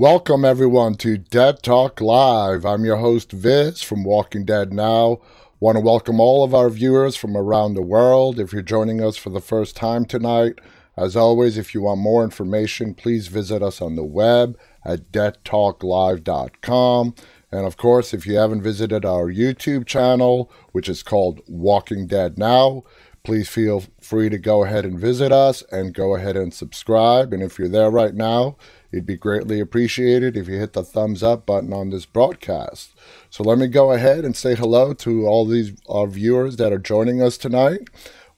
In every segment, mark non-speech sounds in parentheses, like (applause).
Welcome, everyone, to Dead Talk Live. I'm your host, Viz from Walking Dead Now. Want to welcome all of our viewers from around the world. If you're joining us for the first time tonight, as always, if you want more information, please visit us on the web at deadtalklive.com. And of course, if you haven't visited our YouTube channel, which is called Walking Dead Now, please feel free to go ahead and visit us and go ahead and subscribe. And if you're there right now, It'd be greatly appreciated if you hit the thumbs up button on this broadcast. So let me go ahead and say hello to all these our viewers that are joining us tonight.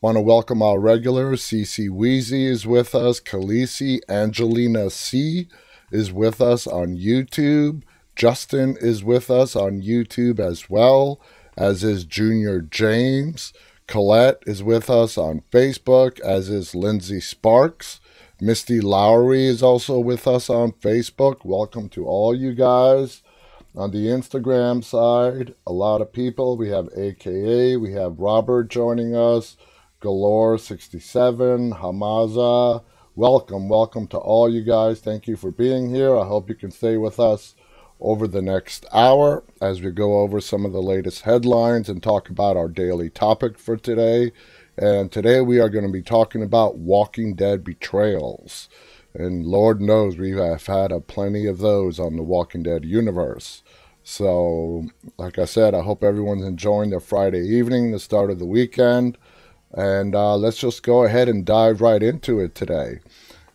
Want to welcome our regulars. CC Weezy is with us. Khaleesi Angelina C is with us on YouTube. Justin is with us on YouTube as well, as is Junior James. Colette is with us on Facebook, as is Lindsay Sparks. Misty Lowry is also with us on Facebook. Welcome to all you guys. On the Instagram side, a lot of people. We have AKA, we have Robert joining us, Galore67, Hamaza. Welcome, welcome to all you guys. Thank you for being here. I hope you can stay with us over the next hour as we go over some of the latest headlines and talk about our daily topic for today. And today we are going to be talking about Walking Dead betrayals. And Lord knows we have had a plenty of those on the Walking Dead universe. So, like I said, I hope everyone's enjoying their Friday evening, the start of the weekend. And uh, let's just go ahead and dive right into it today.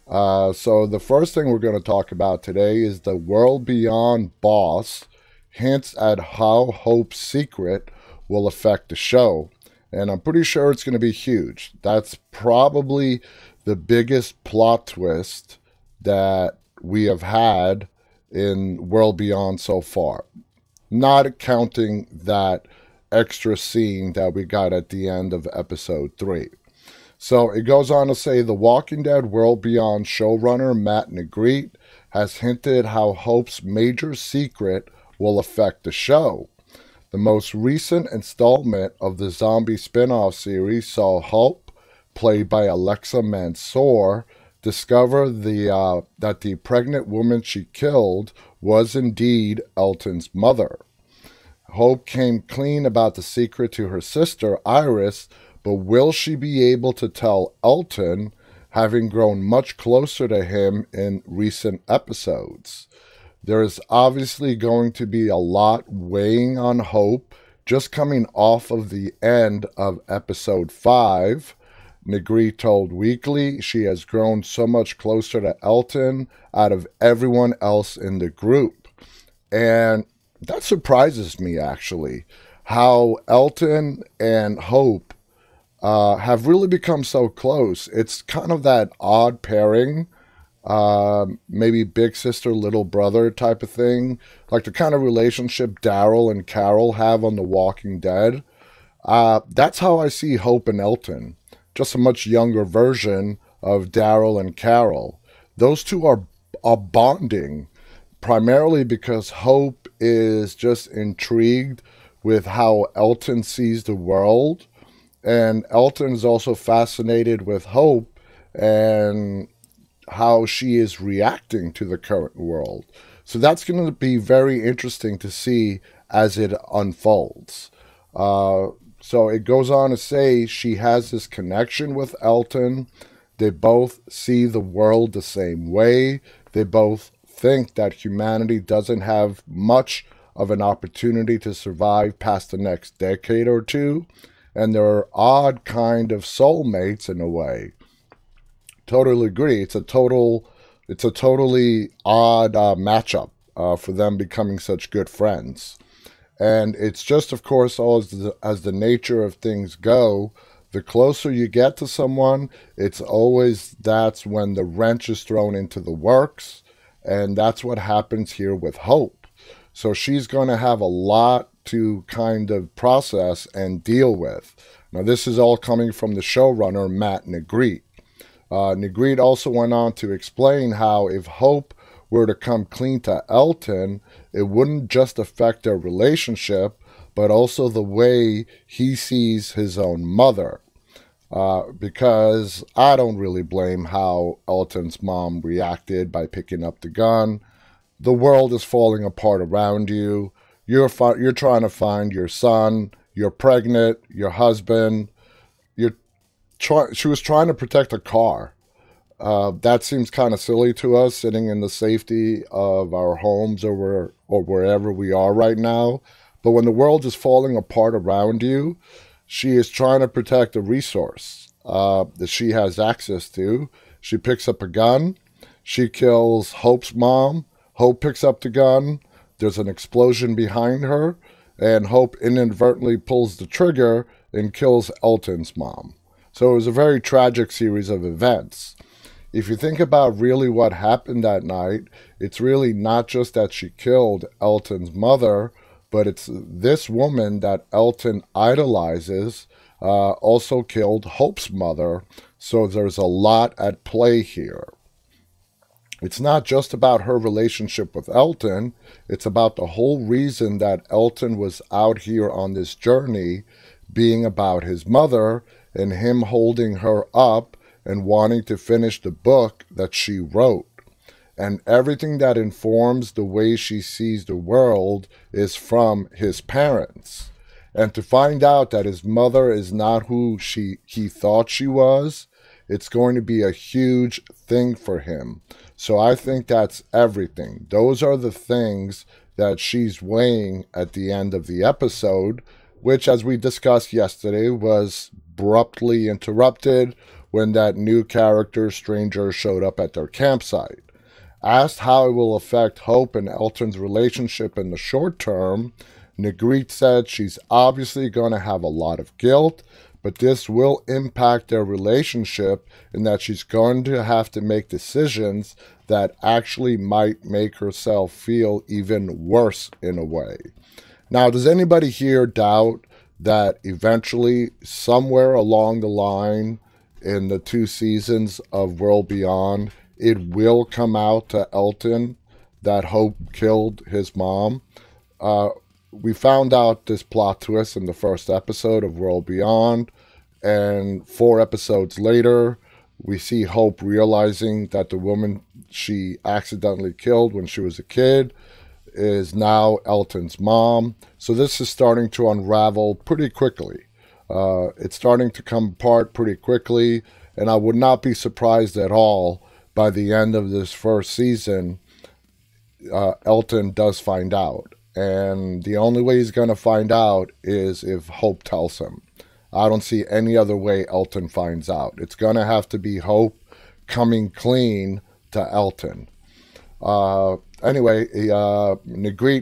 Uh, so, the first thing we're going to talk about today is the World Beyond boss hints at how Hope's secret will affect the show and I'm pretty sure it's going to be huge. That's probably the biggest plot twist that we have had in World Beyond so far. Not counting that extra scene that we got at the end of episode 3. So it goes on to say The Walking Dead World Beyond showrunner Matt Negrete has hinted how Hope's major secret will affect the show. The most recent installment of the zombie spin off series saw Hope, played by Alexa Mansour, discover the, uh, that the pregnant woman she killed was indeed Elton's mother. Hope came clean about the secret to her sister, Iris, but will she be able to tell Elton, having grown much closer to him in recent episodes? There is obviously going to be a lot weighing on Hope just coming off of the end of episode 5. Negrete told Weekly she has grown so much closer to Elton out of everyone else in the group. And that surprises me actually, how Elton and Hope uh, have really become so close. It's kind of that odd pairing um, maybe big sister, little brother type of thing, like the kind of relationship Daryl and Carol have on The Walking Dead. Uh, that's how I see Hope and Elton, just a much younger version of Daryl and Carol. Those two are are bonding primarily because Hope is just intrigued with how Elton sees the world, and Elton is also fascinated with Hope and how she is reacting to the current world. So that's going to be very interesting to see as it unfolds. Uh, so it goes on to say she has this connection with Elton. They both see the world the same way. They both think that humanity doesn't have much of an opportunity to survive past the next decade or two. And they're odd kind of soulmates in a way totally agree. It's a total, it's a totally odd uh, matchup uh, for them becoming such good friends. And it's just, of course, as the, as the nature of things go, the closer you get to someone, it's always that's when the wrench is thrown into the works. And that's what happens here with Hope. So she's going to have a lot to kind of process and deal with. Now, this is all coming from the showrunner, Matt Negrete. Uh, also went on to explain how if Hope were to come clean to Elton, it wouldn't just affect their relationship, but also the way he sees his own mother. Uh, because I don't really blame how Elton's mom reacted by picking up the gun. the world is falling apart around you. You're fi- you're trying to find your son. You're pregnant. Your husband. Try- She was trying to protect a car. Uh, that seems kind of silly to us, sitting in the safety of our homes or where, or wherever we are right now. But when the world is falling apart around you, she is trying to protect a resource uh, that she has access to. She picks up a gun. She kills Hope's mom. Hope picks up the gun. There's an explosion behind her, and Hope inadvertently pulls the trigger and kills Elton's mom. So it was a very tragic series of events if you think about really what happened that night, it's really not just that she killed Elton's mother, but it's this woman that Elton idolizes uh, also killed Hope's mother. So there's a lot at play here. It's not just about her relationship with Elton, it's about the whole reason that Elton was out here on this journey being about his mother and him holding her up and wanting to finish the book that she wrote. And everything that informs the way she sees the world is from his parents. And to find out that his mother is not who she he thought she was, it's going to be a huge thing for him. So I think that's everything. Those are the things that she's weighing at the end of the episode, which, as we discussed yesterday, was abruptly interrupted when that new character stranger showed up at their campsite. Asked how it will affect Hope and Elton's relationship in the short term, Negrete said she's obviously going to have a lot of guilt, but this will impact their relationship in that she's going to have to make decisions that actually might make herself feel even worse in a way. Now, does anybody here doubt that eventually, somewhere along the line, in the two seasons of World Beyond, it will come out to Elton that Hope killed his mom. Uh, we found out this plot twist in the first episode of World Beyond, and four episodes later, we see Hope realizing that the woman she accidentally killed when she was a kid is now Elton's mom. So this is starting to unravel pretty quickly. Uh, it's starting to come apart pretty quickly, and I would not be surprised at all by the end of this first season. Uh, Elton does find out, and the only way he's going to find out is if Hope tells him. I don't see any other way Elton finds out. It's going to have to be Hope coming clean to Elton. Uh, anyway, uh,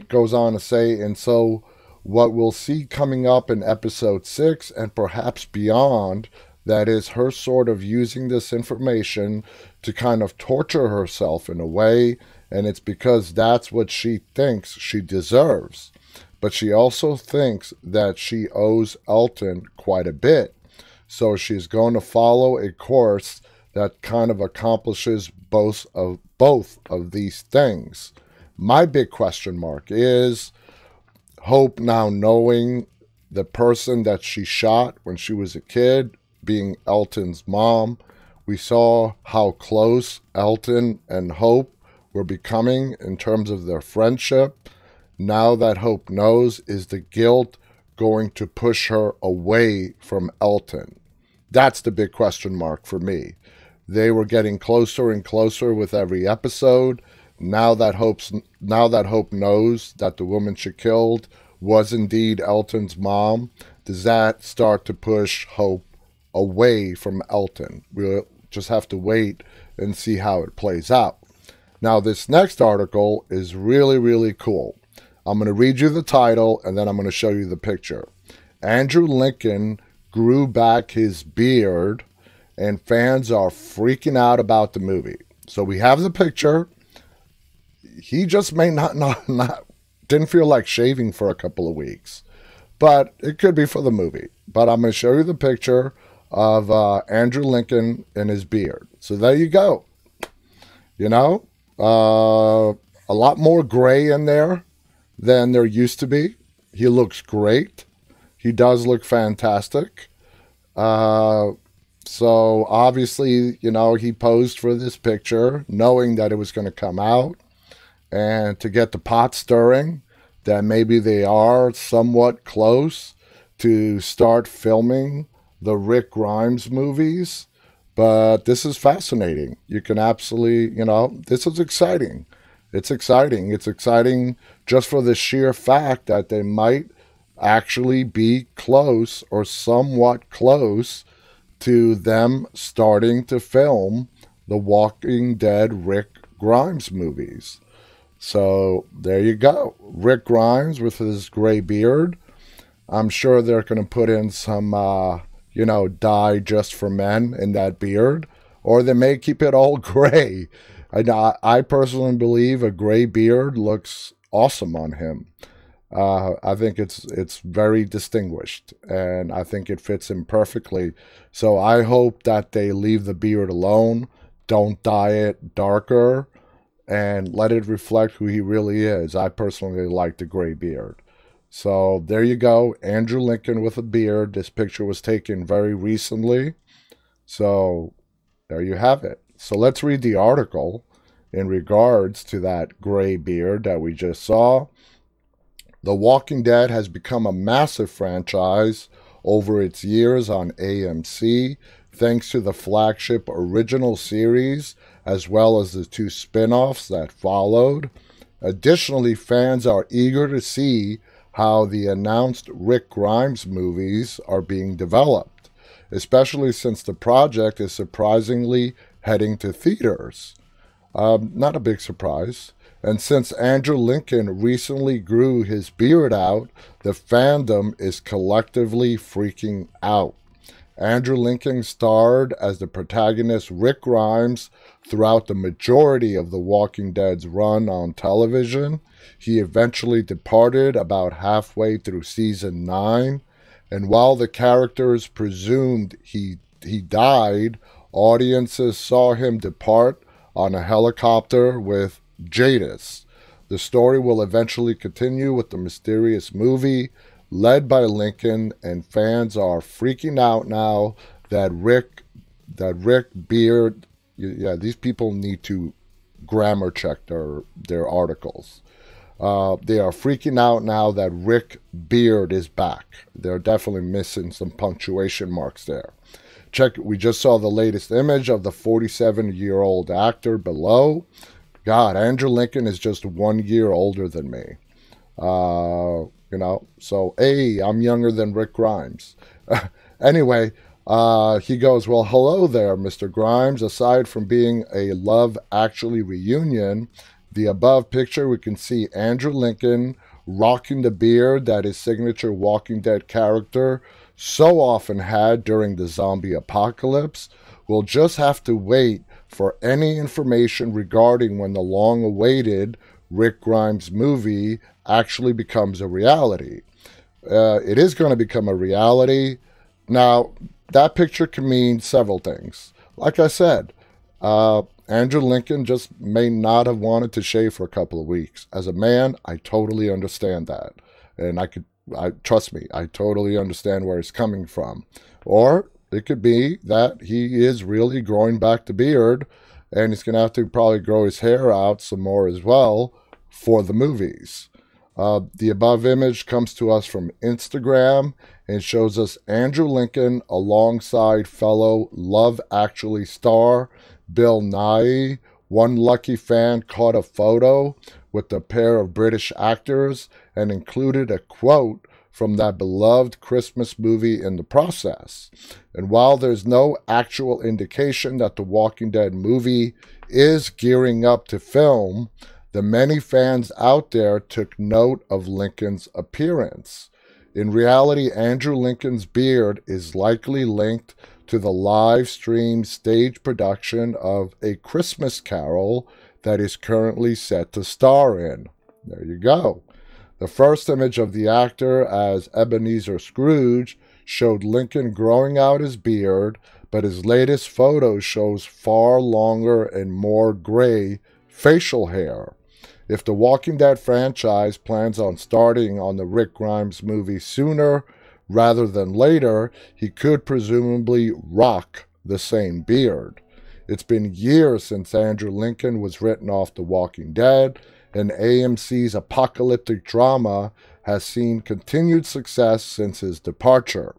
goes on to say, and so what we'll see coming up in episode six and perhaps beyond. That is her sort of using this information to kind of torture herself in a way, and it's because that's what she thinks she deserves. But she also thinks that she owes Elton quite a bit. So she's going to follow a course that kind of accomplishes both of both of these things. My big question mark is Hope now knowing the person that she shot when she was a kid, being Elton's mom. We saw how close Elton and Hope were becoming in terms of their friendship. Now that Hope knows, is the guilt going to push her away from Elton? That's the big question mark for me. They were getting closer and closer with every episode now that Hope's now that Hope knows that the woman she killed was indeed Elton's mom, does that start to push Hope away from Elton? We'll just have to wait and see how it plays out. Now, this next article is really, really cool. I'm going to read you the title and then I'm going to show you the picture. Andrew Lincoln grew back his beard, and fans are freaking out about the movie. So we have the picture he just may not (laughs) not not didn't feel like shaving for a couple of weeks, but it could be for the movie. But I'm going to show you the picture of uh, Andrew Lincoln and his beard. So there you go. You know, uh, a lot more gray in there than there used to be. He looks great. He does look fantastic. Uh, so obviously, you know, he posed for this picture knowing that it was going to come out and to get the pot stirring that maybe they are somewhat close to start filming the Rick Grimes movies. But this is fascinating. You can absolutely, you know, this is exciting. It's exciting. It's exciting just for the sheer fact that they might actually be close or somewhat close to them starting to film the Walking Dead Rick Grimes movies. So there you go. Rick Grimes with his gray beard. I'm sure they're going to put in some, uh, you know, dye just for men in that beard, or they may keep it all (laughs) gray. I, I personally believe a gray beard looks awesome on him. Uh, I think it's it's very distinguished, and I think it fits him perfectly. So I hope that they leave the beard alone, don't dye it darker, and let it reflect who he really is. I personally like the gray beard. So there you go, Andrew Lincoln with a beard. This picture was taken very recently. So there you have it. So let's read the article in regards to that gray beard that we just saw. The Walking Dead has become a massive franchise over its years on AMC, thanks to the flagship original series as well as the two spin offs that followed. Additionally, fans are eager to see how the announced Rick Grimes movies are being developed, especially since the project is surprisingly heading to theaters. Um, not a big surprise. And since Andrew Lincoln recently grew his beard out, the fandom is collectively freaking out. Andrew Lincoln starred as the protagonist Rick Grimes throughout the majority of The Walking Dead's run on television. He eventually departed about halfway through season 9, and while the characters presumed he he died, audiences saw him depart on a helicopter with Jadis. The story will eventually continue with the mysterious movie led by Lincoln, and fans are freaking out now that Rick, that Rick Beard, yeah, these people need to grammar check their their articles. Uh, they are freaking out now that Rick Beard is back. They're definitely missing some punctuation marks there. Check. We just saw the latest image of the 47 year old actor below. God, Andrew Lincoln is just one year older than me. Uh, you know, so hey, I'm younger than Rick Grimes. (laughs) anyway, uh, he goes, Well, hello there, Mr. Grimes. Aside from being a Love Actually reunion, the above picture we can see Andrew Lincoln rocking the beard that his signature Walking Dead character so often had during the zombie apocalypse. We'll just have to wait for any information regarding when the long awaited Rick Grimes movie actually becomes a reality. Uh, it is going to become a reality. Now, that picture can mean several things. Like I said, uh, Andrew Lincoln just may not have wanted to shave for a couple of weeks. As a man, I totally understand that. And I could, I trust me, I totally understand where he's coming from. Or it could be that he is really growing back the beard and he's going to have to probably grow his hair out some more as well for the movies. Uh, the above image comes to us from Instagram and shows us Andrew Lincoln alongside fellow Love Actually star Bill Nighy. One lucky fan caught a photo with a pair of British actors and included a quote from that beloved Christmas movie in the process. And while there's no actual indication that the Walking Dead movie is gearing up to film, the many fans out there took note of Lincoln's appearance. In reality, Andrew Lincoln's beard is likely linked to the live stream stage production of A Christmas Carol that is currently set to star in. There you go. The first image of the actor as Ebenezer Scrooge showed Lincoln growing out his beard, but his latest photo shows far longer and more gray facial hair. If the Walking Dead franchise plans on starting on the Rick Grimes movie sooner rather than later, he could presumably rock the same beard. It's been years since Andrew Lincoln was written off The Walking Dead, and AMC's apocalyptic drama has seen continued success since his departure.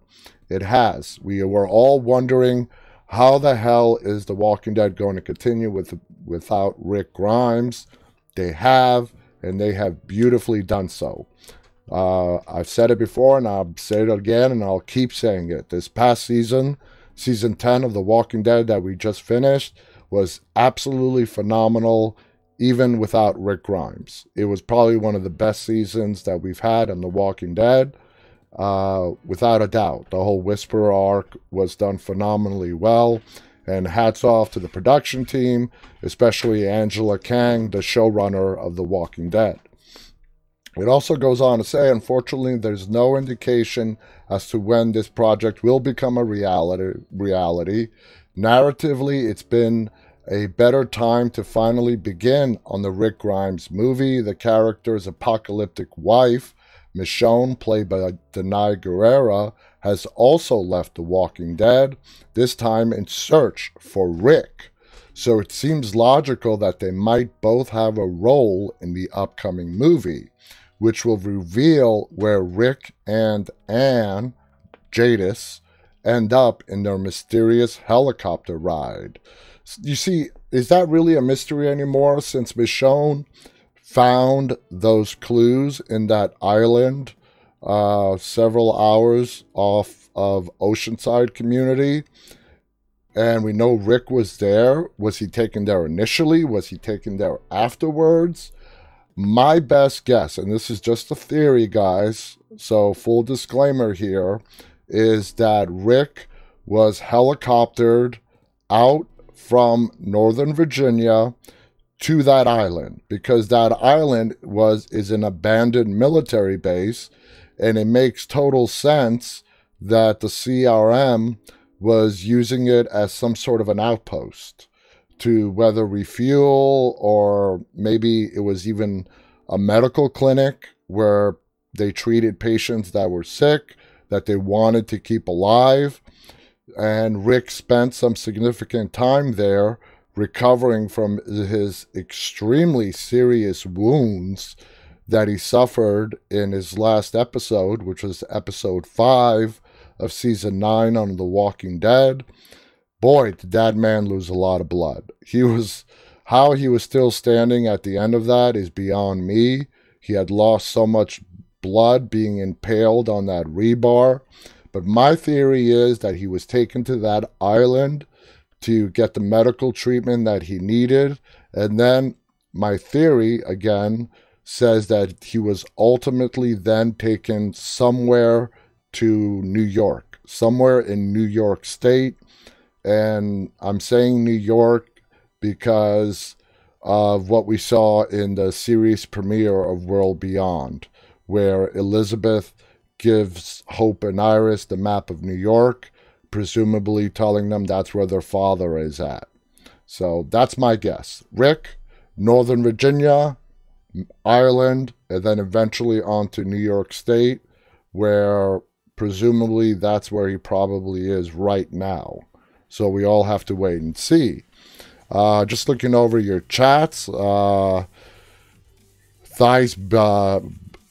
It has. We were all wondering how the hell is The Walking Dead going to continue with without Rick Grimes? They have, and they have beautifully done so. Uh, I've said it before, and I'll say it again, and I'll keep saying it. This past season, season 10 of The Walking Dead that we just finished, was absolutely phenomenal, even without Rick Grimes. It was probably one of the best seasons that we've had on The Walking Dead, uh, without a doubt. The whole Whisperer arc was done phenomenally well. And hats off to the production team, especially Angela Kang, the showrunner of The Walking Dead. It also goes on to say, unfortunately, there's no indication as to when this project will become a reality. reality. Narratively, it's been a better time to finally begin on the Rick Grimes movie. The character's apocalyptic wife, Michonne, played by Danai Gurira, has also left The Walking Dead, this time in search for Rick. So it seems logical that they might both have a role in the upcoming movie which will reveal where Rick and Anne, Jadis, end up in their mysterious helicopter ride. You see, is that really a mystery anymore since Michonne found those clues in that island uh, several hours off of Oceanside community? And we know Rick was there. Was he taken there initially? Was he taken there afterwards? My best guess, and this is just a theory, guys, so full disclaimer here, is that Rick was helicoptered out from Northern Virginia to that island because that island was is an abandoned military base and it makes total sense that the CRM was using it as some sort of an outpost to whether refuel or maybe it was even a medical clinic where they treated patients that were sick, that they wanted to keep alive. And Rick spent some significant time there recovering from his extremely serious wounds that he suffered in his last episode, which was episode five of season nine on The Walking Dead boy, did that man lose a lot of blood. He was how he was still standing at the end of that is beyond me. He had lost so much blood being impaled on that rebar. But my theory is that he was taken to that island to get the medical treatment that he needed. And then my theory, again, says that he was ultimately then taken somewhere to New York, somewhere in New York State and I'm saying New York because of what we saw in the series premiere of World Beyond, where Elizabeth gives Hope and Iris the map of New York, presumably telling them that's where their father is at. So that's my guess. Rick, Northern Virginia, Ireland, and then eventually on to New York State, where presumably that's where he probably is right now. So we all have to wait and see. Uh, just looking over your chats, uh, Thice, uh,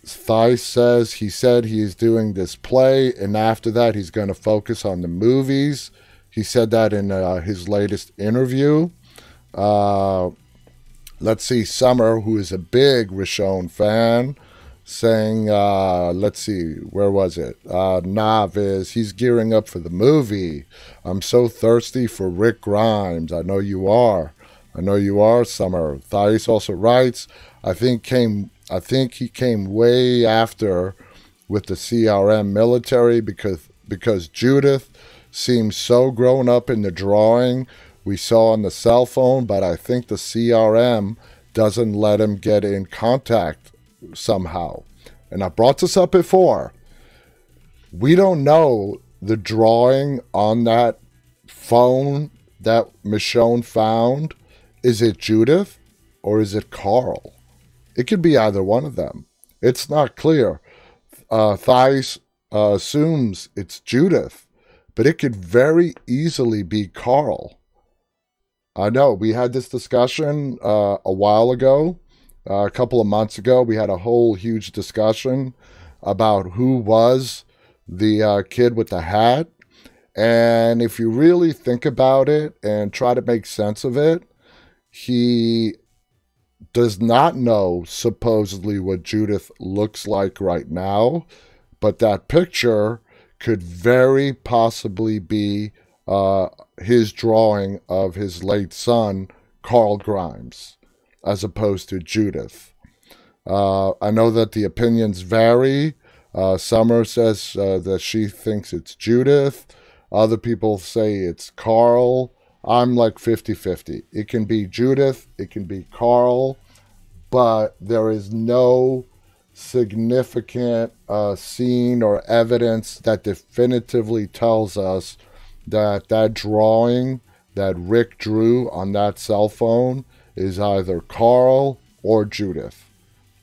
Thice says he said he's doing this play, and after that, he's going to focus on the movies. He said that in uh, his latest interview. Uh, let's see, Summer, who is a big Richonne fan, saying, uh, let's see, where was it? Uh, Navis, he's gearing up for the movie. I'm so thirsty for Rick Grimes. I know you are. I know you are, Summer. Thais also writes, I think came I think he came way after with the CRM military because because Judith seems so grown up in the drawing we saw on the cell phone, but I think the CRM doesn't let him get in contact somehow. And I brought this up before. We don't know the drawing on that phone that Michonne found. Is it Judith or is it Carl? It could be either one of them. It's not clear. Uh, Thies uh, assumes it's Judith, but it could very easily be Carl. I know we had this discussion uh, a while ago Uh, a couple of months ago, we had a whole huge discussion about who was the uh, kid with the hat. And if you really think about it and try to make sense of it, he does not know supposedly what Judith looks like right now, but that picture could very possibly be uh, his drawing of his late son, Carl Grimes, as opposed to Judith. Uh, I know that the opinions vary. Uh, Summer says uh, that she thinks it's Judith. Other people say it's Carl. I'm like 50 50. It can be Judith, it can be Carl, but there is no significant uh, scene or evidence that definitively tells us that that drawing that Rick drew on that cell phone is either Carl or Judith.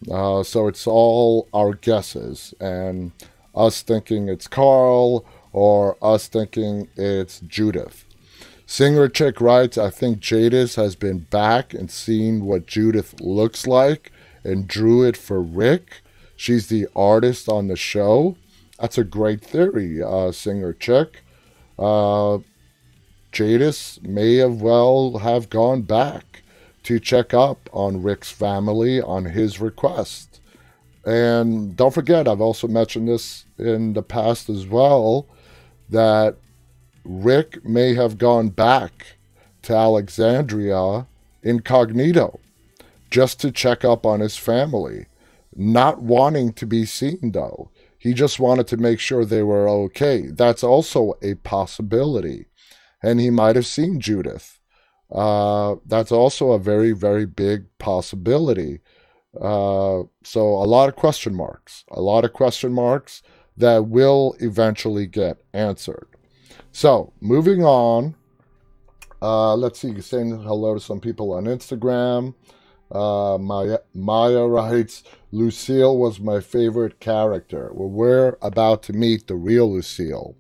Uh, so it's all our guesses and us thinking it's Carl or us thinking it's Judith. Singer Chick writes, I think Jadis has been back and seen what Judith looks like and drew it for Rick. She's the artist on the show. That's a great theory, uh, Singer Chick. Uh, Jadis may have well have gone back to check up on Rick's family on his request. And don't forget, I've also mentioned this in the past as well, that Rick may have gone back to Alexandria incognito just to check up on his family, not wanting to be seen though. He just wanted to make sure they were okay. That's also a possibility. And he might have seen Judith uh, that's also a very, very big possibility. Uh, so, a lot of question marks, a lot of question marks that will eventually get answered. So, moving on, uh, let's see, saying hello to some people on Instagram. Uh, Maya, Maya writes, Lucille was my favorite character. Well, we're about to meet the real Lucille.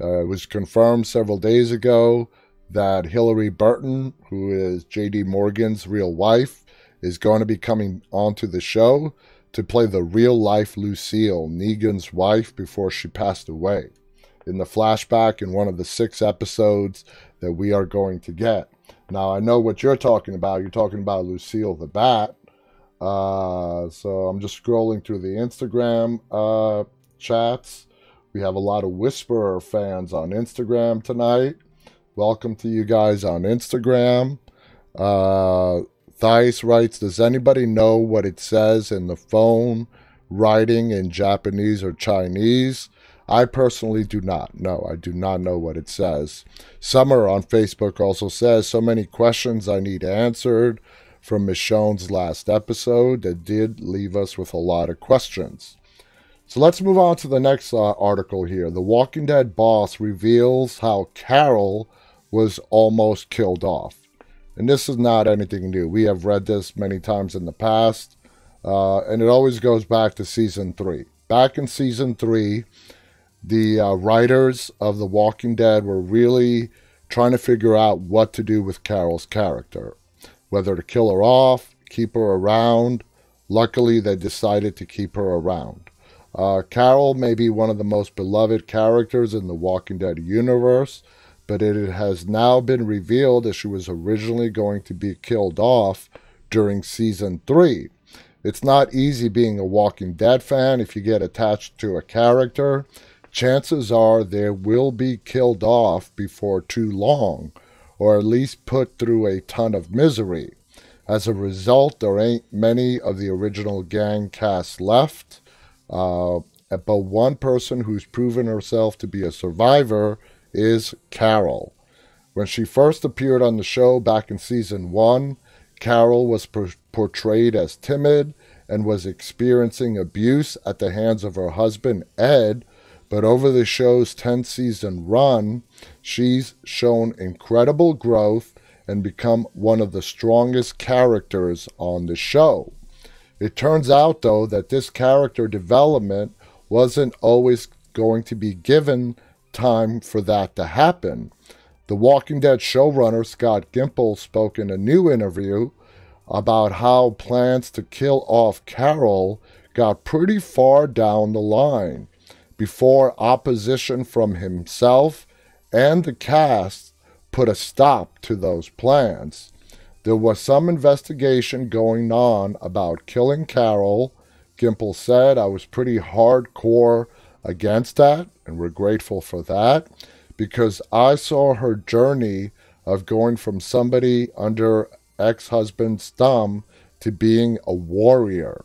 Uh, it was confirmed several days ago that Hilarie Burton, who is J.D. Morgan's real wife, is going to be coming onto the show to play the real life Lucille, Negan's wife, before she passed away in the flashback in one of the six episodes that we are going to get. Now, I know what you're talking about. You're talking about Lucille the Bat. Uh, so I'm just scrolling through the Instagram uh, chats. We have a lot of Whisperer fans on Instagram tonight. Welcome to you guys on Instagram. Uh, Thais writes, Does anybody know what it says in the phone writing in Japanese or Chinese? I personally do not. know. I do not know what it says. Summer on Facebook also says, So many questions I need answered from Michonne's last episode that did leave us with a lot of questions. So let's move on to the next uh, article here. The Walking Dead boss reveals how Carol was almost killed off. And this is not anything new. We have read this many times in the past, uh, and it always goes back to season three. Back in season three, the uh, writers of The Walking Dead were really trying to figure out what to do with Carol's character, whether to kill her off, keep her around. Luckily, they decided to keep her around. Uh, Carol may be one of the most beloved characters in the Walking Dead universe but it has now been revealed that she was originally going to be killed off during season three. It's not easy being a Walking Dead fan if you get attached to a character. Chances are they will be killed off before too long, or at least put through a ton of misery. As a result, there ain't many of the original gang cast left, uh, but one person who's proven herself to be a survivor is Carol. When she first appeared on the show back in season one, Carol was per- portrayed as timid and was experiencing abuse at the hands of her husband, Ed. But over the show's 10 season run, she's shown incredible growth and become one of the strongest characters on the show. It turns out, though, that this character development wasn't always going to be given time for that to happen. The Walking Dead showrunner Scott Gimple spoke in a new interview about how plans to kill off Carol got pretty far down the line before opposition from himself and the cast put a stop to those plans. There was some investigation going on about killing Carol. Gimple said I was pretty hardcore against that, and we're grateful for that because I saw her journey of going from somebody under ex husband's thumb to being a warrior.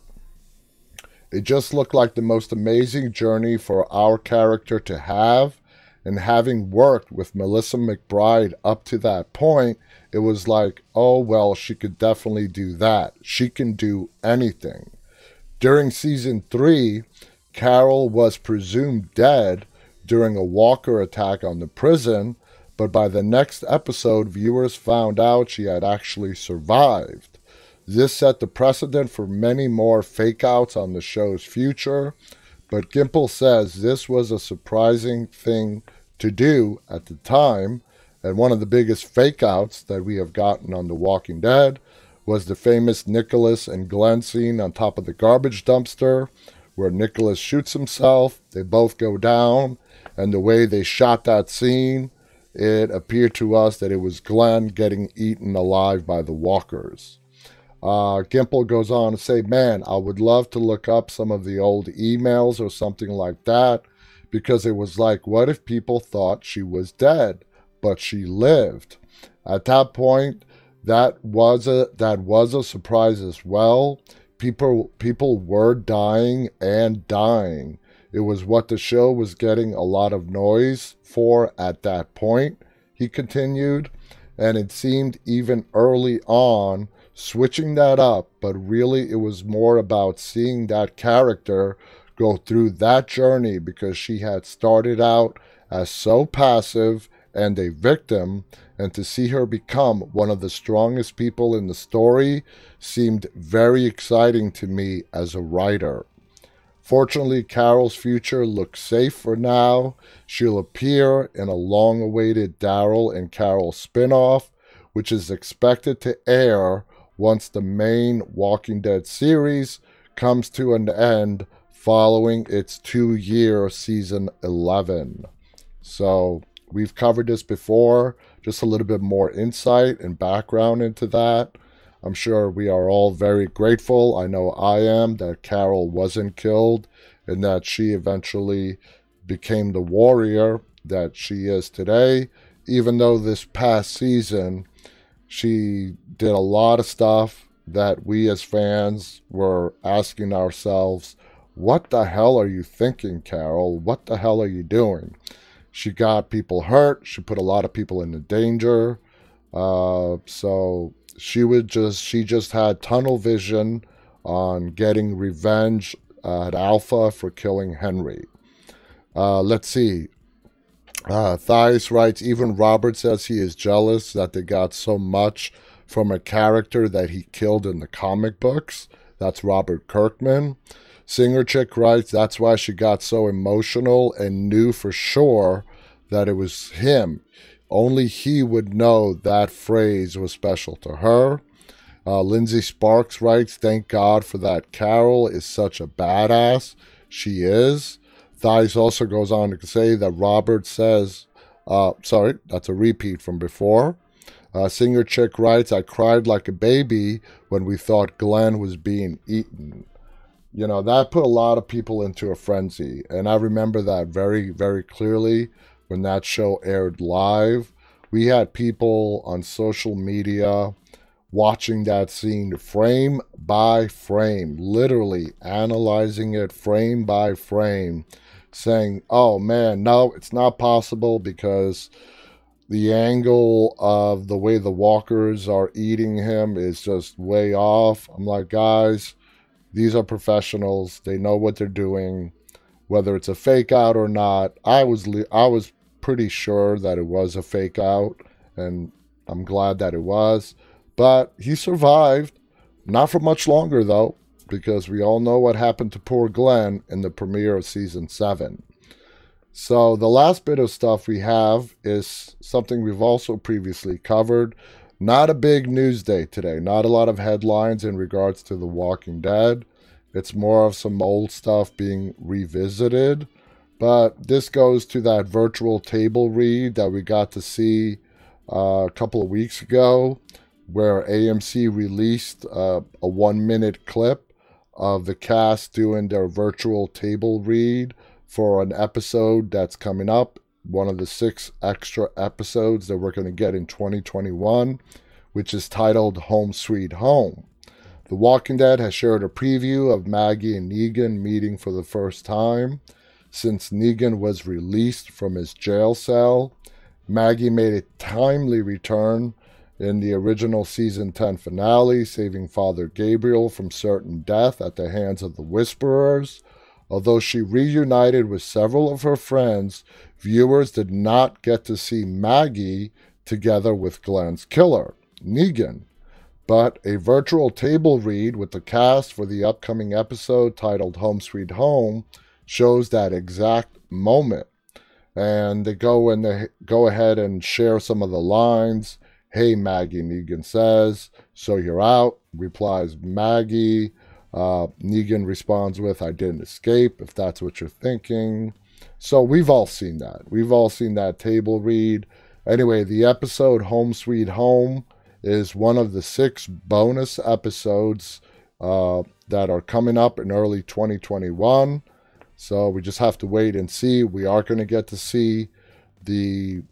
It just looked like the most amazing journey for our character to have. And having worked with Melissa McBride up to that point, it was like, oh, well, she could definitely do that. She can do anything. During season three, Carol was presumed dead during a walker attack on the prison, but by the next episode, viewers found out she had actually survived. This set the precedent for many more fake outs on the show's future, but Gimple says this was a surprising thing to do at the time, and one of the biggest fake outs that we have gotten on The Walking Dead was the famous Nicholas and Glenn scene on top of the garbage dumpster, where Nicholas shoots himself, they both go down, and the way they shot that scene, it appeared to us that it was Glenn getting eaten alive by the walkers. Uh, Gimple goes on to say, Man, I would love to look up some of the old emails or something like that because it was like, what if people thought she was dead, but she lived? At that point, that was a that was a surprise as well. People people were dying and dying. It was what the show was getting a lot of noise for at that point, he continued, and it seemed even early on switching that up, but really it was more about seeing that character go through that journey because she had started out as so passive and a victim, and to see her become one of the strongest people in the story seemed very exciting to me as a writer. Fortunately, Carol's future looks safe for now. She'll appear in a long awaited Daryl and Carol spinoff, which is expected to air once the main Walking Dead series comes to an end following its two year season 11. So, we've covered this before, just a little bit more insight and background into that. I'm sure we are all very grateful. I know I am that Carol wasn't killed and that she eventually became the warrior that she is today. Even though this past season she did a lot of stuff that we as fans were asking ourselves, what the hell are you thinking, Carol? What the hell are you doing? She got people hurt. She put a lot of people into danger. Uh, so she would just she just had tunnel vision on getting revenge at Alpha for killing Henry. Uh, let's see. Uh, writes, even Robert says he is jealous that they got so much from a character that he killed in the comic books. That's Robert Kirkman. Singer Chick writes, that's why she got so emotional and knew for sure that it was him. Only he would know that phrase was special to her. Uh, Lindsay Sparks writes, Thank God for that. Carol is such a badass. She is. Thias also goes on to say that Robert says, uh, sorry, that's a repeat from before. Uh, Singer Chick writes, I cried like a baby when we thought Glenn was being eaten. You know, that put a lot of people into a frenzy. And I remember that very, very clearly when that show aired live. We had people on social media watching that scene frame by frame, literally analyzing it frame by frame, saying, oh man, no, it's not possible because the angle of the way the walkers are eating him is just way off. I'm like, guys, these are professionals. They know what they're doing. Whether it's a fake out or not, I was I was pretty sure that it was a fake out, and I'm glad that it was. But he survived. Not for much longer, though, because we all know what happened to poor Glenn in the premiere of season 7. So, the last bit of stuff we have is something we've also previously covered, Not a big news day today. Not a lot of headlines in regards to The Walking Dead. It's more of some old stuff being revisited. But this goes to that virtual table read that we got to see uh, a couple of weeks ago, where AMC released uh, a one minute clip of the cast doing their virtual table read for an episode that's coming up one of the six extra episodes that we're going to get in 2021, which is titled Home Sweet Home. The Walking Dead has shared a preview of Maggie and Negan meeting for the first time since Negan was released from his jail cell. Maggie made a timely return in the original season 10 finale, saving Father Gabriel from certain death at the hands of the Whisperers. Although she reunited with several of her friends, viewers did not get to see Maggie together with Glenn's killer, Negan. But a virtual table read with the cast for the upcoming episode titled Home Sweet Home shows that exact moment. And they go and they go ahead and share some of the lines. Hey, Maggie, Negan says. So you're out, replies Maggie. Uh, Negan responds with, I didn't escape, if that's what you're thinking. So we've all seen that. We've all seen that table read. Anyway, the episode Home Sweet Home is one of the six bonus episodes uh, that are coming up in early 2021. So we just have to wait and see. We are going to get to see the,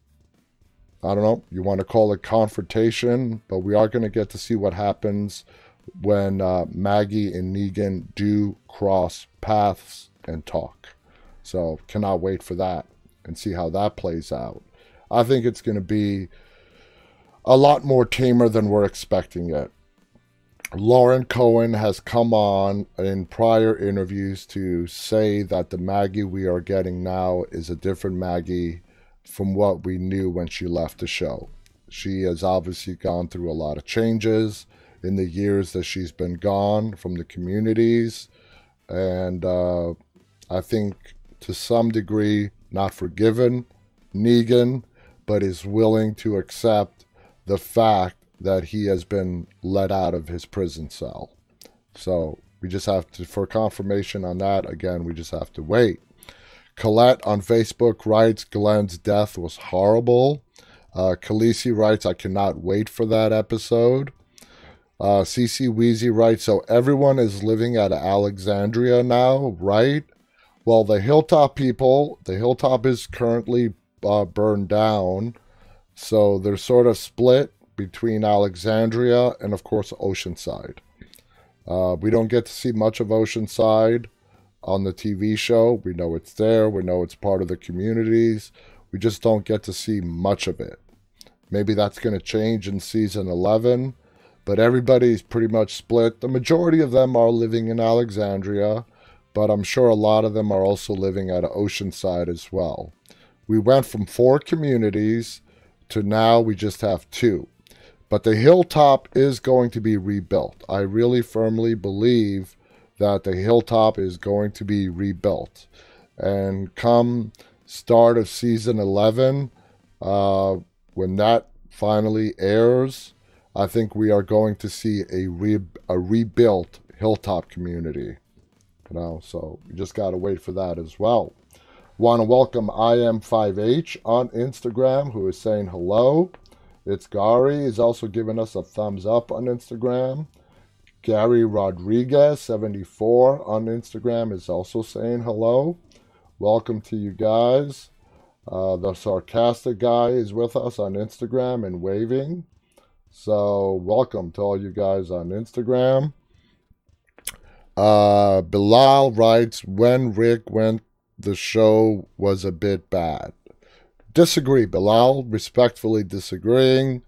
I don't know, you want to call it confrontation, but we are going to get to see what happens when uh, Maggie and Negan do cross paths and talk. So cannot wait for that and see how that plays out. I think it's going to be a lot more tamer than we're expecting it. Lauren Cohan has come on in prior interviews to say that the Maggie we are getting now is a different Maggie from what we knew when she left the show. She has obviously gone through a lot of changes in the years that she's been gone from the communities. And uh, I think to some degree, not forgiven Negan, but is willing to accept the fact that he has been let out of his prison cell. So we just have to, for confirmation on that, again, we just have to wait. Colette on Facebook writes Glenn's death was horrible. Uh, Khaleesi writes, I cannot wait for that episode. Uh, CC Wheezy writes, so everyone is living at Alexandria now, right? Well, the Hilltop people, the Hilltop is currently uh, burned down. So they're sort of split between Alexandria and, of course, Oceanside. Uh, we don't get to see much of Oceanside on the TV show. We know it's there, we know it's part of the communities. We just don't get to see much of it. Maybe that's going to change in season 11 but everybody's pretty much split. The majority of them are living in Alexandria, but I'm sure a lot of them are also living at Oceanside as well. We went from four communities to now we just have two. But the hilltop is going to be rebuilt. I really firmly believe that the hilltop is going to be rebuilt. And come start of season 11, uh, when that finally airs, I think we are going to see a re- a rebuilt hilltop community. You know, so we just got to wait for that as well. Want to welcome IM5H on Instagram, who is saying hello. It's Gary. He's also giving us a thumbs up on Instagram. Gary Rodriguez, 74 on Instagram, is also saying hello. Welcome to you guys. Uh, the sarcastic guy is with us on Instagram and waving. So, welcome to all you guys on Instagram. Uh, Bilal writes, when Rick went, the show was a bit bad. Disagree, Bilal. Respectfully disagreeing.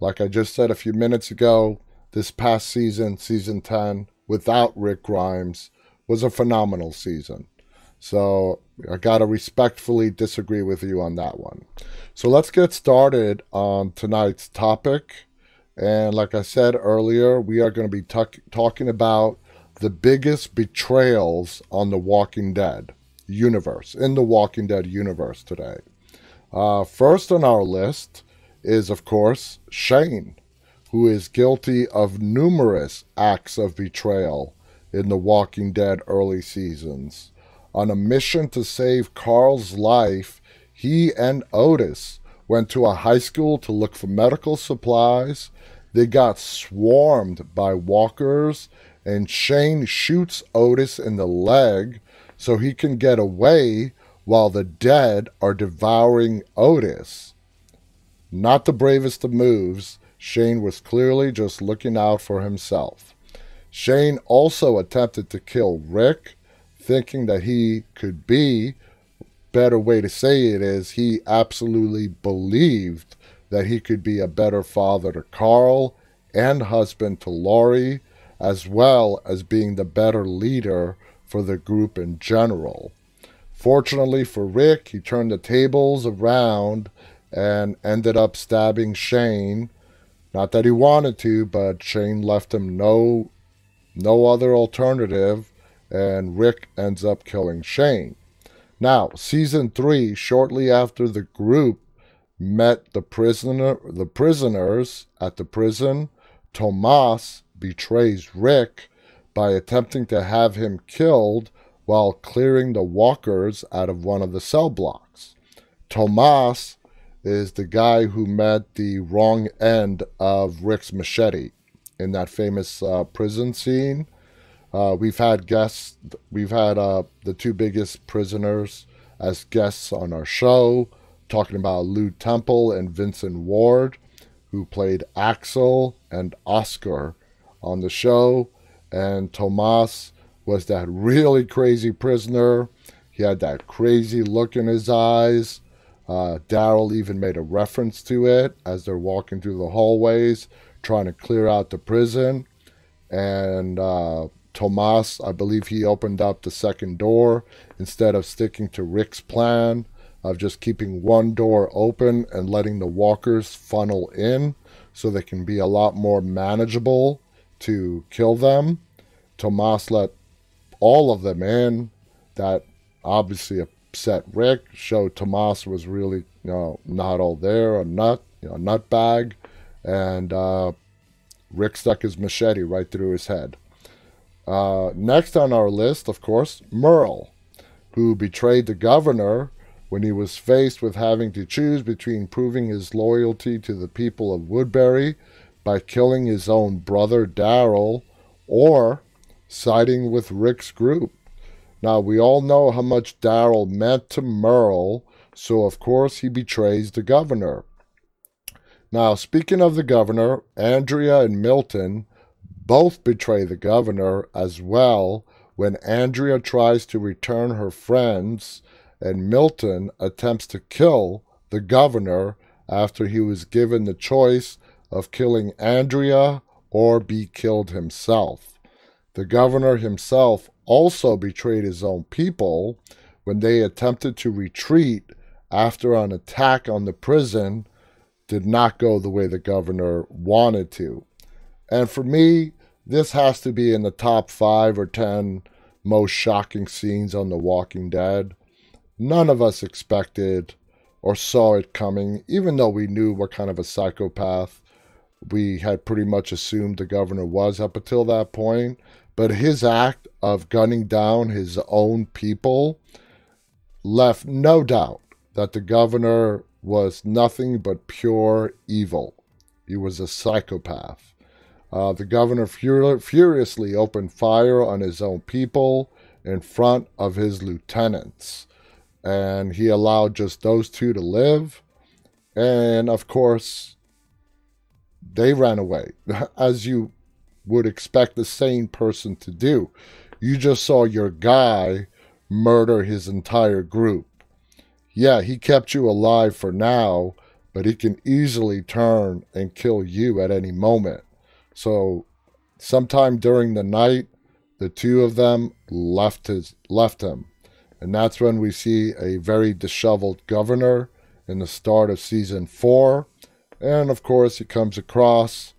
Like I just said a few minutes ago, this past season, season 10, without Rick Grimes, was a phenomenal season. So I got to respectfully disagree with you on that one. So let's get started on tonight's topic. And like I said earlier, we are going to be t- talking about the biggest betrayals on the Walking Dead universe, in the Walking Dead universe today. Uh, first on our list is, of course, Shane. Who is guilty of numerous acts of betrayal in the Walking Dead early seasons. On a mission to save Carl's life, he and Otis went to a high school to look for medical supplies. They got swarmed by walkers, and Shane shoots Otis in the leg so he can get away while the dead are devouring Otis. Not the bravest of moves, Shane was clearly just looking out for himself. Shane also attempted to kill Rick, thinking that he could be better way to say it is he absolutely believed that he could be a better father to Carl and husband to Lori, as well as being the better leader for the group in general. Fortunately for Rick, he turned the tables around and ended up stabbing Shane. Not that he wanted to, but Shane left him no no other alternative and Rick ends up killing Shane. Now, season three, shortly after the group met the prisoner, the prisoners at the prison, Tomas betrays Rick by attempting to have him killed while clearing the walkers out of one of the cell blocks. Tomas is the guy who met the wrong end of Rick's machete in that famous uh, prison scene uh, we've had guests, we've had uh, the two biggest prisoners as guests on our show, talking about Lew Temple and Vincent Ward, who played Axel and Oscar on the show. And Tomas was that really crazy prisoner. He had that crazy look in his eyes. Uh, Daryl even made a reference to it as they're walking through the hallways, trying to clear out the prison. And uh, Tomas, I believe he opened up the second door instead of sticking to Rick's plan of just keeping one door open and letting the walkers funnel in so they can be a lot more manageable to kill them. Tomas let all of them in. That obviously upset Rick. Showed Tomas was really, you know, not all there, a nut, you know, a nut bag. And uh, Rick stuck his machete right through his head. Uh, next on our list, of course, Merle, who betrayed the governor when he was faced with having to choose between proving his loyalty to the people of Woodbury by killing his own brother Daryl or siding with Rick's group. Now, we all know how much Daryl meant to Merle, so of course he betrays the governor. Now, speaking of the governor, Andrea and Milton both betray the governor as well when Andrea tries to return her friends and Milton attempts to kill the governor after he was given the choice of killing Andrea or be killed himself. The governor himself also betrayed his own people when they attempted to retreat after an attack on the prison did not go the way the governor wanted to. And for me, this has to be in the top five or ten most shocking scenes on The Walking Dead. None of us expected or saw it coming, even though we knew what kind of a psychopath we had pretty much assumed the governor was up until that point. But his act of gunning down his own people left no doubt that the governor was nothing but pure evil. He was a psychopath. Uh, the governor fur- furiously opened fire on his own people in front of his lieutenants. And he allowed just those two to live. And of course, they ran away, (laughs) as you would expect a sane person to do. You just saw your guy murder his entire group. Yeah, he kept you alive for now, but he can easily turn and kill you at any moment. So, sometime during the night, the two of them left his left him, and that's when we see a very disheveled governor in the start of season four, and of course he comes across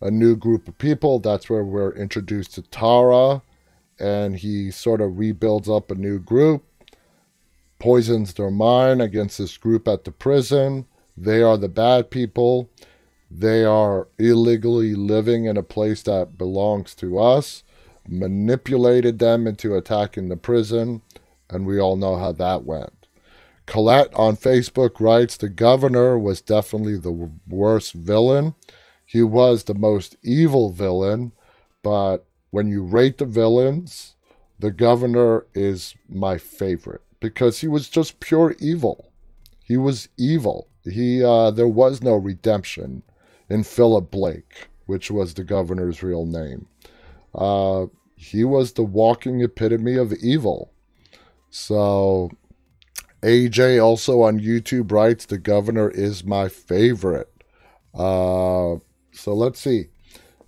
a new group of people. That's where we're introduced to Tara, and he sort of rebuilds up a new group, poisons their mind against this group at the prison. They are the bad people. They are illegally living in a place that belongs to us, manipulated them into attacking the prison, and we all know how that went. Colette on Facebook writes The governor was definitely the worst villain. He was the most evil villain, but when you rate the villains, the governor is my favorite because he was just pure evil. He was evil. He uh, there was no redemption in Philip Blake, which was the governor's real name. Uh, he was the walking epitome of evil. So AJ also on YouTube writes the governor is my favorite. Uh, so let's see.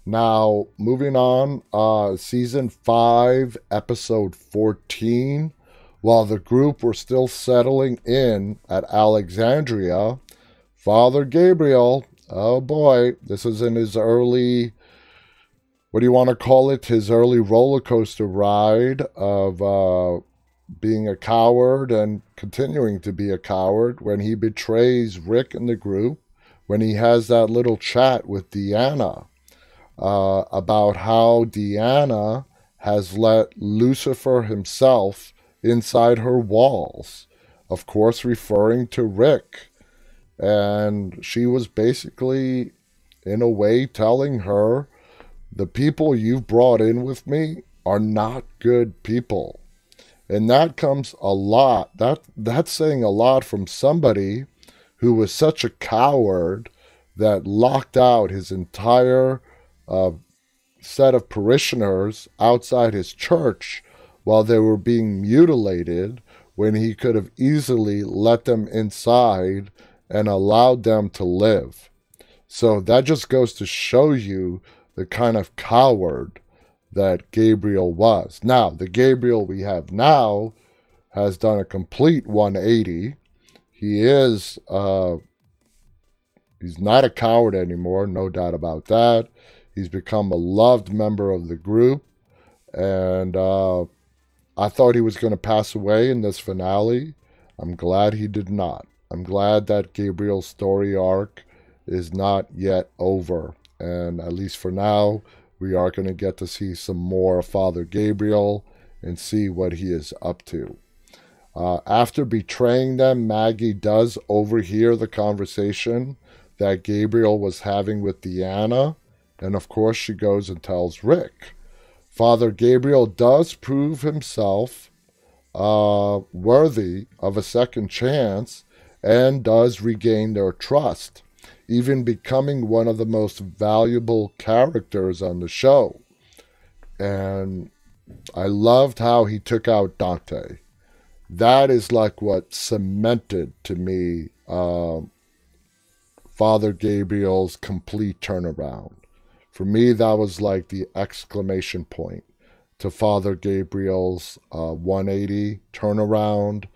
Now moving on, uh, season five, episode fourteen. While the group were still settling in at Alexandria, Father Gabriel, oh boy, this is in his early, what do you want to call it? His early roller coaster ride of uh, being a coward and continuing to be a coward when he betrays Rick and the group, when he has that little chat with Deanna uh, about how Deanna has let Lucifer himself inside her walls, of course, referring to Rick. And she was basically, in a way, telling her, the people you've brought in with me are not good people. And that comes a lot. That that's saying a lot from somebody who was such a coward that locked out his entire uh, set of parishioners outside his church while they were being mutilated when he could have easily let them inside and allowed them to live. So that just goes to show you the kind of coward that Gabriel was. Now, the Gabriel we have now has done a complete 180. He is, uh, he's not a coward anymore, no doubt about that. He's become a loved member of the group. And uh, I thought he was going to pass away in this finale. I'm glad he did not. I'm glad that Gabriel's story arc is not yet over. And at least for now, we are going to get to see some more Father Gabriel and see what he is up to. Uh, after betraying them, Maggie does overhear the conversation that Gabriel was having with Deanna, and of course, she goes and tells Rick. Father Gabriel does prove himself uh, worthy of a second chance and does regain their trust even becoming one of the most valuable characters on the show. And I loved how he took out Dante. That is like what cemented to me uh, Father Gabriel's complete turnaround. For me, that was like the exclamation point to Father Gabriel's uh, 180 turnaround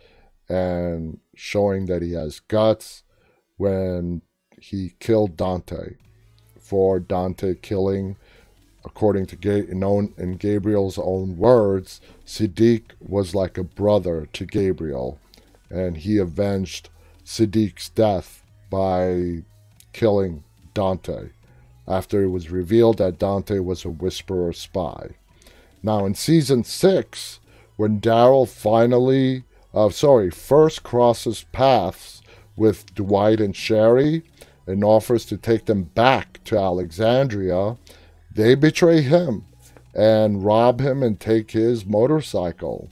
and showing that he has guts when he killed Dante for Dante killing, according to Ga- known in Gabriel's own words, Siddiq was like a brother to Gabriel, and he avenged Siddiq's death by killing Dante after it was revealed that Dante was a whisperer spy. Now, in season six, when Daryl finally, uh, sorry, first crosses paths with Dwight and Sherry, and offers to take them back to Alexandria, they betray him and rob him and take his motorcycle.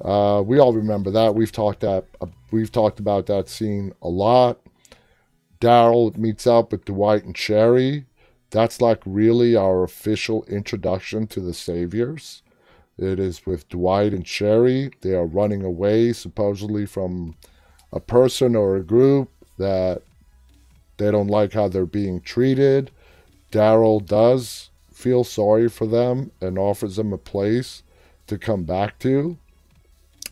Uh, we all remember that. We've talked that uh, we've talked about that scene a lot. Daryl meets up with Dwight and Sherry. That's like really our official introduction to the Saviors. It is with Dwight and Sherry. They are running away supposedly from a person or a group that they don't like how they're being treated. Daryl does feel sorry for them and offers them a place to come back to.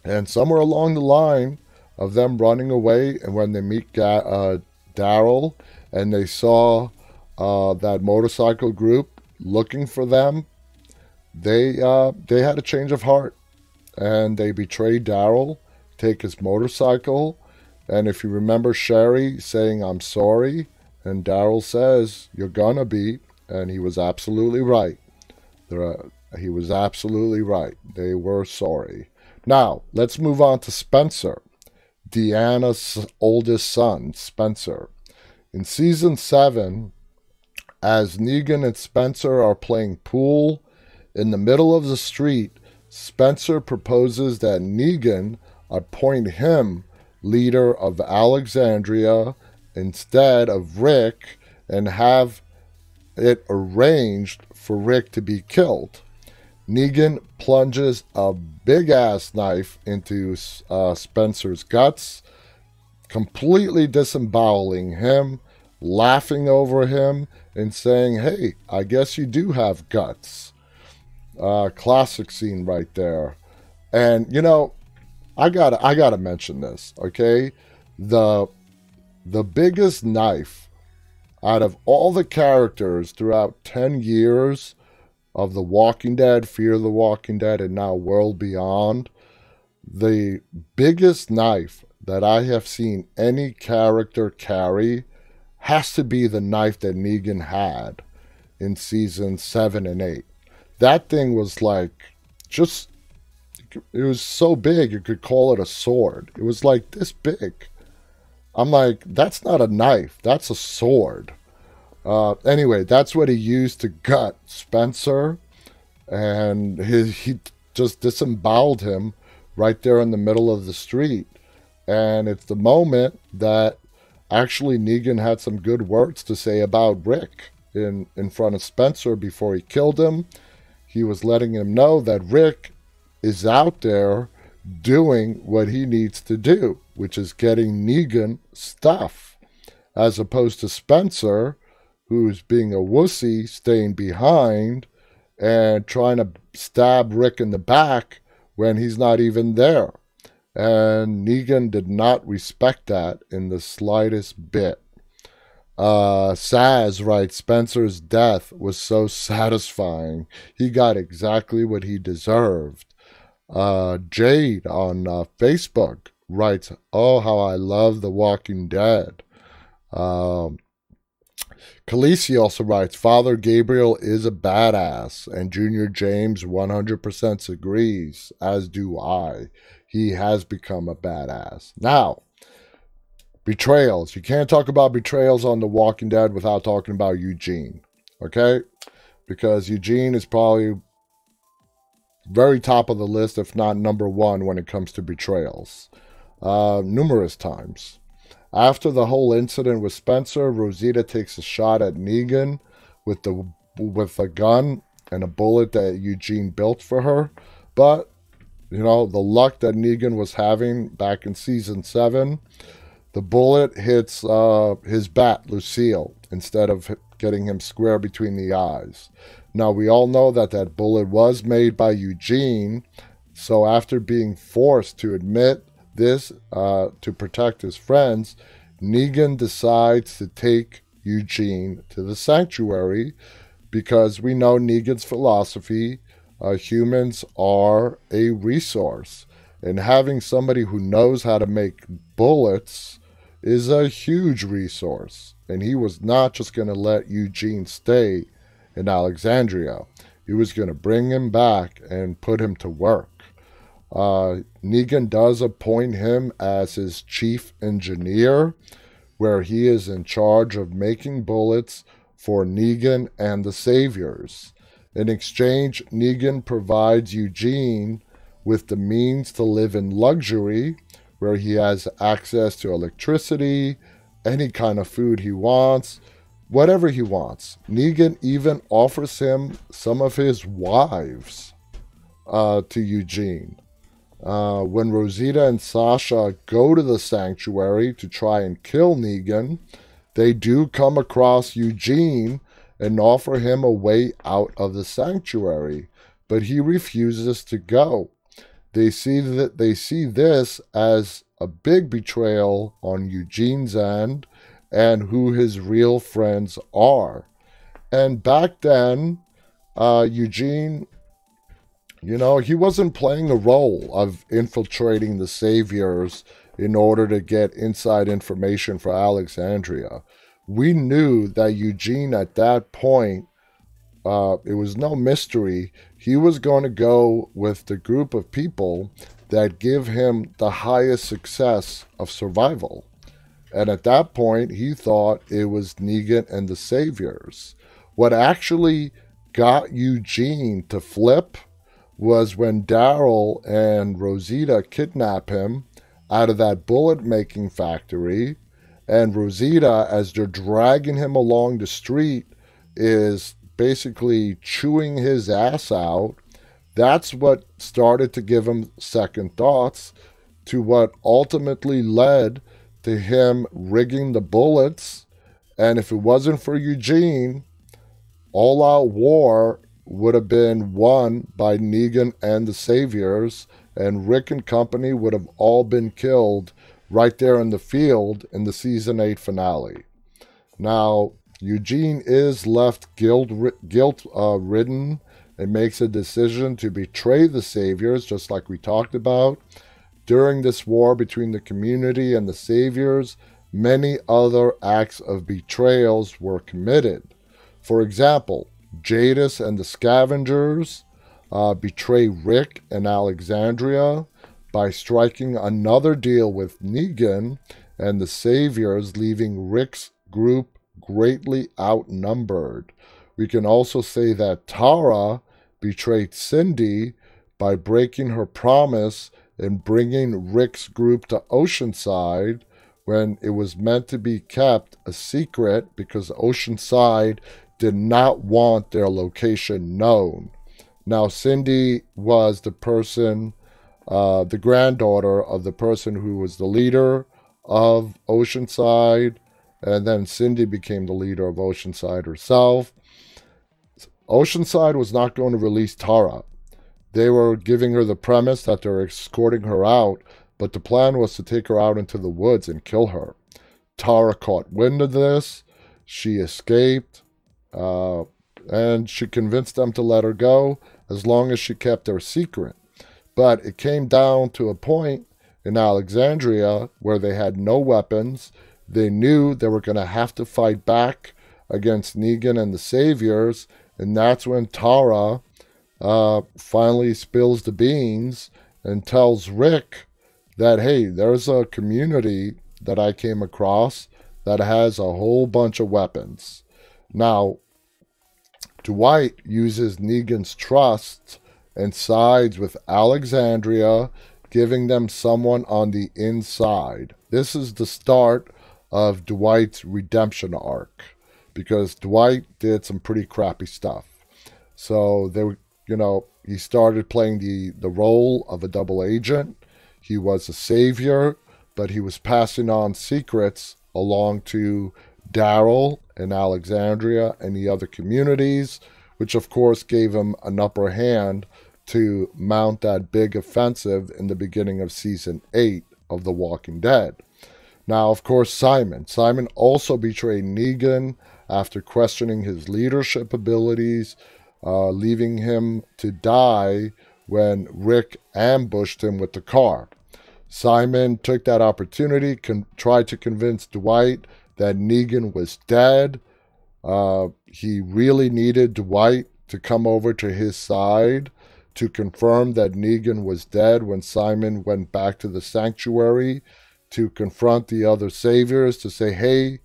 And somewhere along the line of them running away, and when they meet uh, Daryl and they saw uh, that motorcycle group looking for them, they uh, they had a change of heart, and they betrayed Daryl, take his motorcycle, and if you remember Sherry saying, I'm sorry, And Daryl says, You're gonna be. And he was absolutely right. There, he was absolutely right. They were sorry. Now, let's move on to Spencer, Deanna's oldest son, Spencer. In season seven, as Negan and Spencer are playing pool in the middle of the street, Spencer proposes that Negan appoint him leader of Alexandria instead of Rick and have it arranged for Rick to be killed. Negan plunges a big ass knife into uh, Spencer's guts, completely disemboweling him, laughing over him, and saying, Hey, I guess you do have guts. Uh, classic scene right there. And, you know, I gotta I gotta mention this, okay? The the biggest knife out of all the characters throughout 10 years of The Walking Dead, Fear the Walking Dead, and now World Beyond, the biggest knife that I have seen any character carry has to be the knife that Negan had in season seven and eight. That thing was like just, it was so big you could call it a sword. It was like this big. I'm like, that's not a knife, that's a sword. Uh, anyway, that's what he used to gut Spencer, and he, he just disemboweled him right there in the middle of the street. And it's the moment that actually Negan had some good words to say about Rick in, in front of Spencer before he killed him. He was letting him know that Rick is out there doing what he needs to do, which is getting Negan stuff, as opposed to Spencer, who's being a wussy, staying behind and trying to stab Rick in the back when he's not even there. And Negan did not respect that in the slightest bit. Uh, Saz writes Spencer's death was so (laughs) satisfying. He got exactly what he deserved. Uh, Jade on uh, Facebook writes, Oh, how I love The Walking Dead. Um, Khaleesi also writes, Father Gabriel is a badass, and Junior James 100% agrees, as do I. He has become a badass. Now, betrayals. You can't talk about betrayals on The Walking Dead without talking about Eugene, okay? Because Eugene is probably very top of the list, if not number one, when it comes to betrayals. Uh, numerous times. After the whole incident with Spencer, Rosita takes a shot at Negan with the with a gun and a bullet that Eugene built for her. But you know, the luck that Negan was having back in season seven, the bullet hits uh, his bat, Lucille, instead of getting him square between the eyes. Now, we all know that that bullet was made by Eugene. So, after being forced to admit this uh, to protect his friends, Negan decides to take Eugene to the sanctuary because we know Negan's philosophy uh, humans are a resource. And having somebody who knows how to make bullets is a huge resource. And he was not just going to let Eugene stay in Alexandria, he was going to bring him back and put him to work. Uh, Negan does appoint him as his chief engineer, where he is in charge of making bullets for Negan and the Saviors. In exchange, Negan provides Eugene with the means to live in luxury, where he has access to electricity, any kind of food he wants, whatever he wants. Negan even offers him some of his wives uh, to Eugene. Uh, when Rosita and Sasha go to the sanctuary to try and kill Negan, they do come across Eugene and offer him a way out of the sanctuary, but he refuses to go. They see that they see this as a big betrayal on Eugene's end and who his real friends are. And back then, uh, Eugene you know, he wasn't playing the role of infiltrating the saviors in order to get inside information for Alexandria. we knew that Eugene at that point, uh, it was no mystery. He was going to go with the group of people that give him the highest success of survival. And at that point, he thought it was Negan and the Saviors. What actually got Eugene to flip was when Daryl and Rosita kidnap him out of that bullet making factory. And Rosita, as they're dragging him along the street, is basically chewing his ass out. That's what started to give him second thoughts to what ultimately led to him rigging the bullets. And if it wasn't for Eugene, all out war would have been won by Negan and the Saviors, and Rick and company would have all been killed right there in the field in the season 8 finale. Now, Eugene is left guilt, guilt uh, ridden and makes a decision to betray the Saviors, just like we talked about. During this war between the community and the Saviors, many other acts of betrayals were committed. For example, Jadis and the Scavengers uh, betray Rick and Alexandria by striking another deal with Negan and the Saviors, leaving Rick's group greatly outnumbered. We can also say that Tara betrayed Cindy by breaking her promise and bringing Rick's group to Oceanside when it was meant to be kept a secret because Oceanside did not want their location known. Now, Cindy was the person, uh, the granddaughter of the person who was the leader of Oceanside, and then Cindy became the leader of Oceanside herself. Oceanside was not going to release Tara. They were giving her the premise that they're escorting her out, but the plan was to take her out into the woods and kill her. Tara caught wind of this. She escaped. Uh, and she convinced them to let her go as long as she kept her secret. But it came down to a point in Alexandria where they had no weapons. They knew they were going to have to fight back against Negan and the Saviors, and that's when Tara uh, finally spills the beans and tells Rick that, hey, there's a community that I came across that has a whole bunch of weapons. Now, Dwight uses Negan's trust and sides with Alexandria, giving them someone on the inside. This is the start of Dwight's redemption arc because Dwight did some pretty crappy stuff. So they you know, he started playing the the role of a double agent. He was a savior, but he was passing on secrets along to Daryl in Alexandria and the other communities, which of course gave him an upper hand to mount that big offensive in the beginning of season 8 of The Walking Dead. Now, of course, Simon. Simon also betrayed Negan after questioning his leadership abilities, uh, leaving him to die when Rick ambushed him with the car. Simon took that opportunity, con- tried to convince Dwight that Negan was dead. Uh, he really needed Dwight to come over to his side to confirm that Negan was dead when Simon went back to the sanctuary to confront the other saviors to say, hey,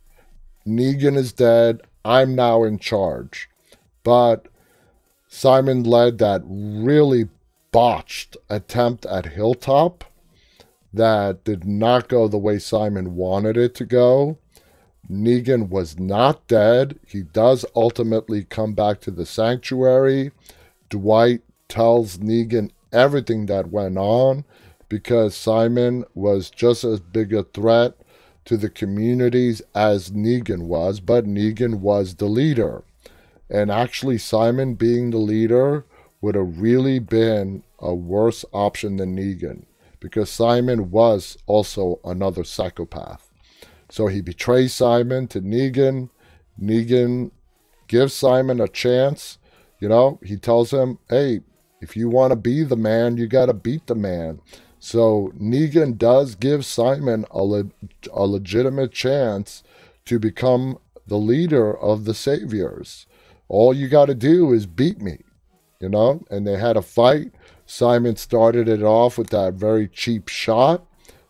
Negan is dead. I'm now in charge. But Simon led that really botched attempt at Hilltop that did not go the way Simon wanted it to go. Negan was not dead. He does ultimately come back to the sanctuary. Dwight tells Negan everything that went on because Simon was just as big a threat to the communities as Negan was, but Negan was the leader. And actually, Simon being the leader would have really been a worse option than Negan because Simon was also another psychopath. So he betrays Simon to Negan. Negan gives Simon a chance. You know, he tells him, hey, if you want to be the man, you got to beat the man. So Negan does give Simon a, le- a legitimate chance to become the leader of the Saviors. All you got to do is beat me, you know? And they had a fight. Simon started it off with that very cheap shot,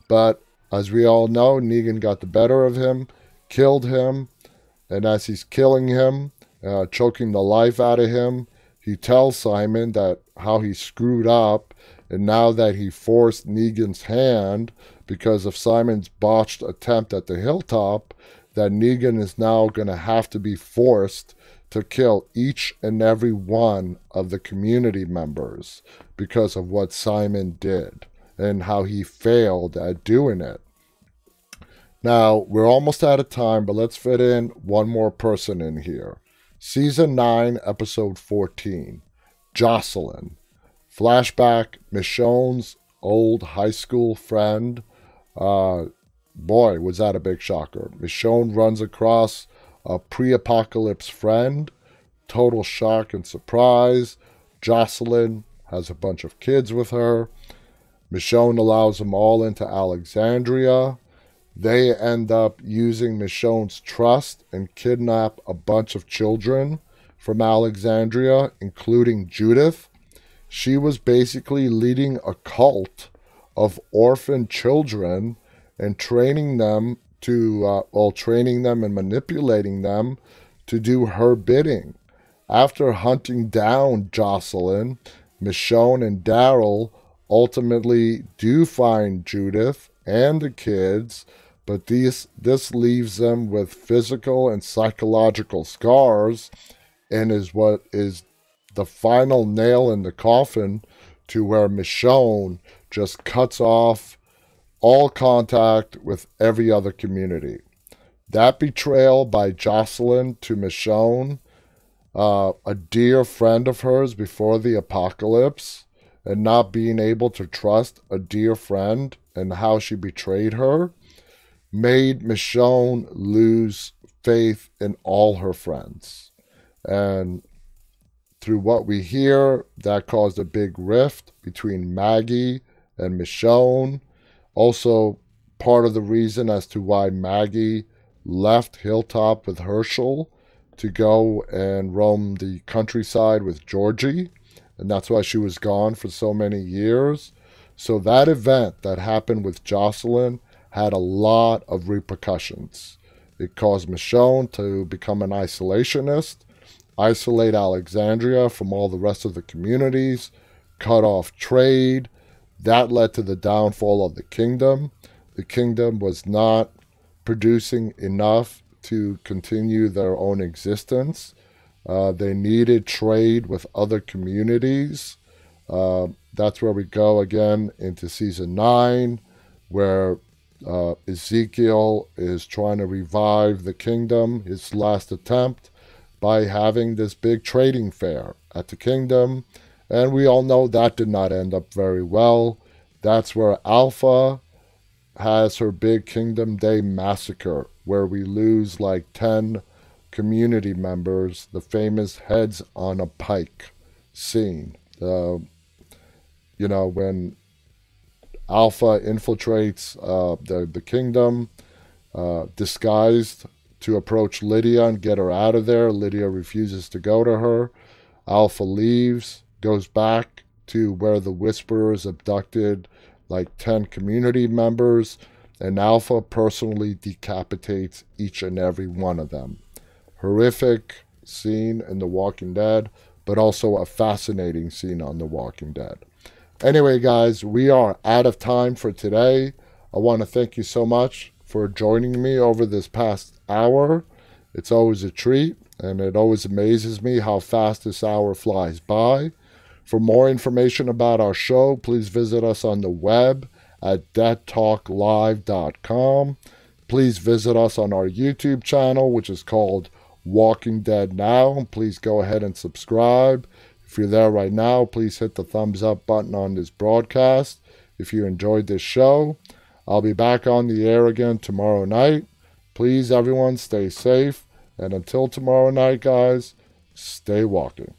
but as we all know, Negan got the better of him, killed him, and as he's killing him, uh, choking the life out of him, he tells Simon that how he screwed up, and now that he forced Negan's hand because of Simon's botched attempt at the hilltop, that Negan is now going to have to be forced to kill each and every one of the community members because of what Simon did and how he failed at doing it. Now, we're almost out of time, but let's fit in one more person in here. Season 9, Episode 14 Jocelyn. Flashback Michonne's old high school friend. Uh, boy, was that a big shocker. Michonne runs across a pre apocalypse friend. Total shock and surprise. Jocelyn has a bunch of kids with her. Michonne allows them all into Alexandria. They end up using Michonne's trust and kidnap a bunch of children from Alexandria, including Judith. She was basically leading a cult of orphan children and training them to, uh, well, training them and manipulating them to do her bidding. After hunting down Jocelyn, Michonne and Daryl ultimately do find Judith and the kids but these, this leaves them with physical and psychological scars and is what is the final nail in the coffin to where Michonne just cuts off all contact with every other community. That betrayal by Jocelyn to Michonne, uh, a dear friend of hers before the apocalypse, and not being able to trust a dear friend and how she betrayed her, made Michonne lose faith in all her friends. And through what we hear, that caused a big rift between Maggie and Michonne. Also, part of the reason as to why Maggie left Hilltop with Hershel to go and roam the countryside with Georgie. And that's why she was gone for so many years. So, that event that happened with Jocelyn had a lot of repercussions. It caused Michonne to become an isolationist, isolate Alexandria from all the rest of the communities, cut off trade. That led to the downfall of the kingdom. The kingdom was not producing enough to continue their own existence. Uh, they needed trade with other communities. Uh, that's where we go again into season nine, where uh, Ezekiel is trying to revive the kingdom, his last attempt, by having this big trading fair at the kingdom. And we all know that did not end up very well. That's where Alpha has her big Kingdom Day massacre, where we lose like 10 community members, the famous heads on a pike scene. Uh, you know, when Alpha infiltrates uh, the, the kingdom, uh, disguised to approach Lydia and get her out of there. Lydia refuses to go to her. Alpha leaves, goes back to where the Whisperers abducted like 10 community members, and Alpha personally decapitates each and every one of them. Horrific scene in The Walking Dead, but also a fascinating scene on The Walking Dead. Anyway, guys, we are out of time for today. I want to thank you so much for joining me over this past hour. It's always a treat, and it always amazes me how fast this hour flies by. For more information about our show, please visit us on the web at deadtalklive.com. Please visit us on our YouTube channel, which is called Walking Dead Now. Please go ahead and subscribe. If you're there right now, please hit the thumbs up button on this broadcast. If you enjoyed this show, I'll be back on the air again tomorrow night. Please, everyone, stay safe. And until tomorrow night, guys, stay walking.